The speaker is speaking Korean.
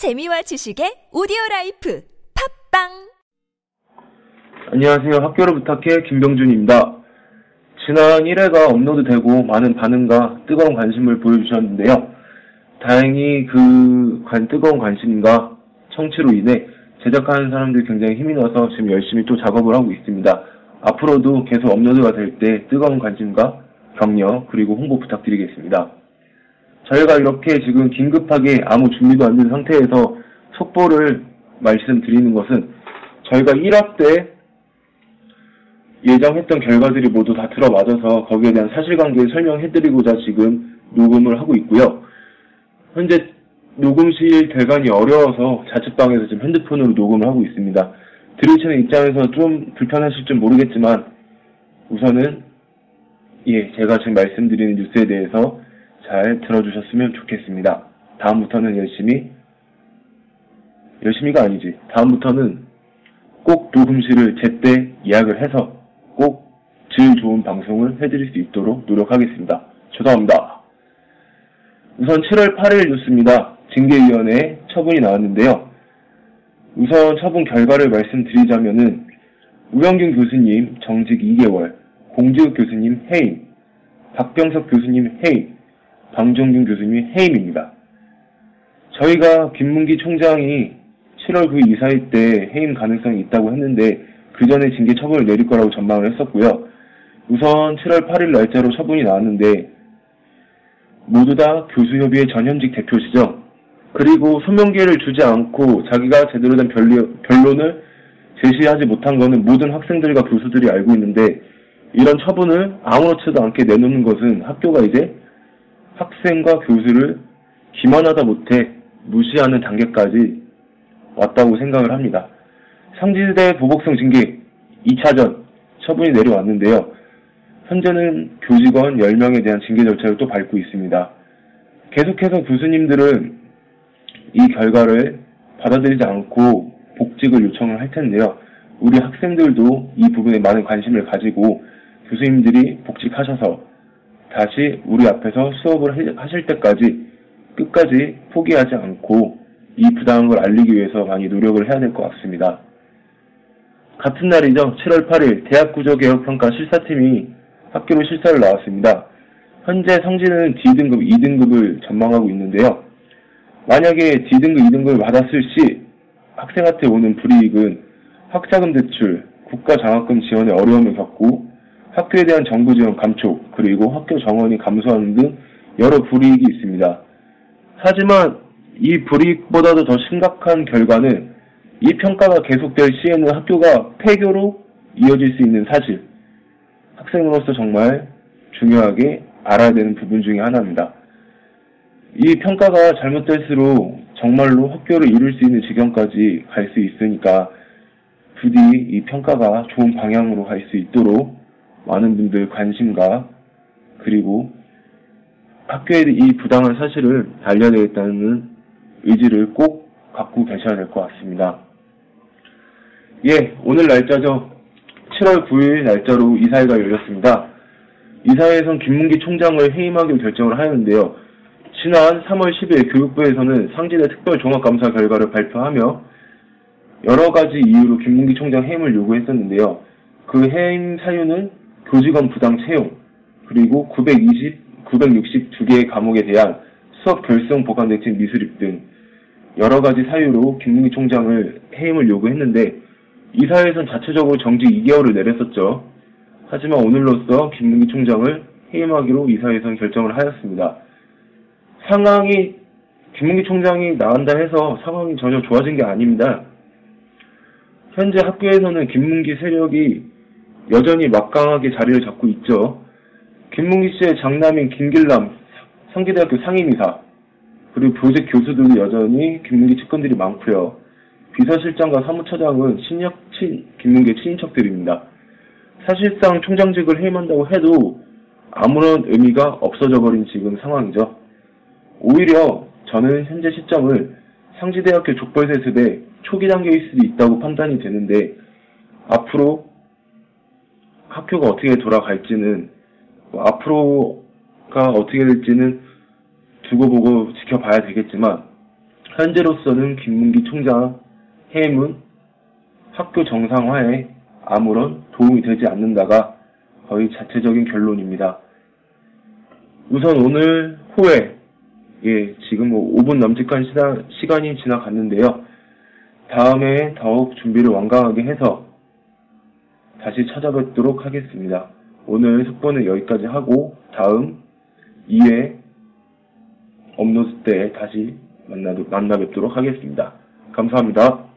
재미와 지식의 오디오 라이프 팟빵 안녕하세요. 학교를 부탁해 김병준입니다. 지난 1회가 업로드되고 많은 반응과 뜨거운 관심을 보여주셨는데요. 다행히 그 관, 뜨거운 관심과 청취로 인해 제작하는 사람들이 굉장히 힘이 나서 지금 열심히 또 작업을 하고 있습니다. 앞으로도 계속 업로드가 될 때 뜨거운 관심과 격려 그리고 홍보 부탁드리겠습니다. 저희가 이렇게 지금 긴급하게 아무 준비도 안 된 상태에서 속보를 말씀드리는 것은 저희가 1학 때 예정했던 결과들이 모두 다 들어맞아서 거기에 대한 사실관계를 설명해드리고자 지금 녹음을 하고 있고요. 현재 녹음실 대관이 어려워서 자취방에서 지금 핸드폰으로 녹음을 하고 있습니다. 들으시는 입장에서 좀 불편하실지 모르겠지만 우선은 예 제가 지금 말씀드리는 뉴스에 대해서 잘 들어주셨으면 좋겠습니다. 다음부터는 열심히 열심히가 아니지 다음부터는 꼭 녹음실을 제때 예약을 해서 꼭 질 좋은 방송을 해드릴 수 있도록 노력하겠습니다. 죄송합니다. 우선 7월 8일 뉴스입니다. 징계위원회 처분이 나왔는데요. 우선 처분 결과를 말씀드리자면은 우영균 교수님 정직 2개월, 공지욱 교수님 해임, 박병석 교수님 해임, 방종균 교수님 해임입니다. 저희가 김문기 총장이 7월 9일 이사회 때 해임 가능성이 있다고 했는데 그 전에 징계 처분을 내릴 거라고 전망을 했었고요. 우선 7월 8일 날짜로 처분이 나왔는데 모두 다 교수협의회 전현직 대표시죠. 그리고 소명기를 주지 않고 자기가 제대로 된 변론을 제시하지 못한 것은 모든 학생들과 교수들이 알고 있는데 이런 처분을 아무렇지도 않게 내놓는 것은 학교가 이제 학생과 교수를 기만하다 못해 무시하는 단계까지 왔다고 생각을 합니다. 상지대 보복성 징계 2차전 처분이 내려왔는데요. 현재는 교직원 10명에 대한 징계 절차를 또 밟고 있습니다. 계속해서 교수님들은 이 결과를 받아들이지 않고 복직을 요청을 할 텐데요. 우리 학생들도 이 부분에 많은 관심을 가지고 교수님들이 복직하셔서 다시 우리 앞에서 수업을 하실 때까지 끝까지 포기하지 않고 이 부당한 걸 알리기 위해서 많이 노력을 해야 될 것 같습니다. 같은 날이죠. 7월 8일 대학구조개혁평가 실사팀이 학교로 실사를 나왔습니다. 현재 성진은 D등급, 2등급을 전망하고 있는데요. 만약에 D등급, 2등급을 받았을 시 학생한테 오는 불이익은 학자금 대출, 국가장학금 지원에 어려움을 겪고 학교에 대한 정부 지원 감촉, 그리고 학교 정원이 감소하는 등 여러 불이익이 있습니다. 하지만 이 불이익보다도 더 심각한 결과는 이 평가가 계속될 시에는 학교가 폐교로 이어질 수 있는 사실. 학생으로서 정말 중요하게 알아야 되는 부분 중에 하나입니다. 이 평가가 잘못될수록 정말로 학교를 잃을 수 있는 지경까지 갈 수 있으니까 부디 이 평가가 좋은 방향으로 갈 수 있도록 많은 분들 관심과 그리고 학교에 이 부당한 사실을 알려야되겠다는 의지를 꼭 갖고 계셔야 될 것 같습니다. 예, 오늘 날짜죠. 7월 9일 날짜로 이사회가 열렸습니다. 이사회에선 김문기 총장을 해임하기로 결정을 하였는데요. 지난 3월 10일 교육부에서는 상지대 특별 종합감사 결과를 발표하며 여러 가지 이유로 김문기 총장 해임을 요구했었는데요. 그 해임 사유는 교직원 부당 채용, 그리고 920, 962개의 과목에 대한 수업 결성 보관 대책 미수립 등 여러 가지 사유로 김문기 총장을 해임을 요구했는데 이 사회에선 자체적으로 정직 2개월을 내렸었죠. 하지만 오늘로써 김문기 총장을 해임하기로 이사회에선 결정을 하였습니다. 상황이 김문기 총장이 나간다 해서 상황이 전혀 좋아진 게 아닙니다. 현재 학교에서는 김문기 세력이 여전히 막강하게 자리를 잡고 있죠. 김문기 씨의 장남인 김길남 상기대학교 상임이사 그리고 교직 교수들도 여전히 김문기 측근들이 많고요. 비서실장과 사무처장은 친역 친 김문기 친인척들입니다. 사실상 총장직을 해임한다고 해도 아무런 의미가 없어져 버린 지금 상황이죠. 오히려 저는 현재 시점을 상지대학교 족벌 세습의 초기 단계일 수도 있다고 판단이 되는데 앞으로 학교가 어떻게 돌아갈지는 뭐 앞으로가 어떻게 될지는 두고 보고 지켜봐야 되겠지만 현재로서는 김문기 총장 해임은 학교 정상화에 아무런 도움이 되지 않는다가 거의 자체적인 결론입니다. 우선 오늘 후에 예, 지금 뭐 5분 남짓한 시다- 시간이 지나갔는데요. 다음에 더욱 준비를 완강하게 해서 다시 찾아뵙도록 하겠습니다. 오늘 속보는 여기까지 하고 다음 2회 업로드 때 다시 만나, 만나 뵙도록 하겠습니다. 감사합니다.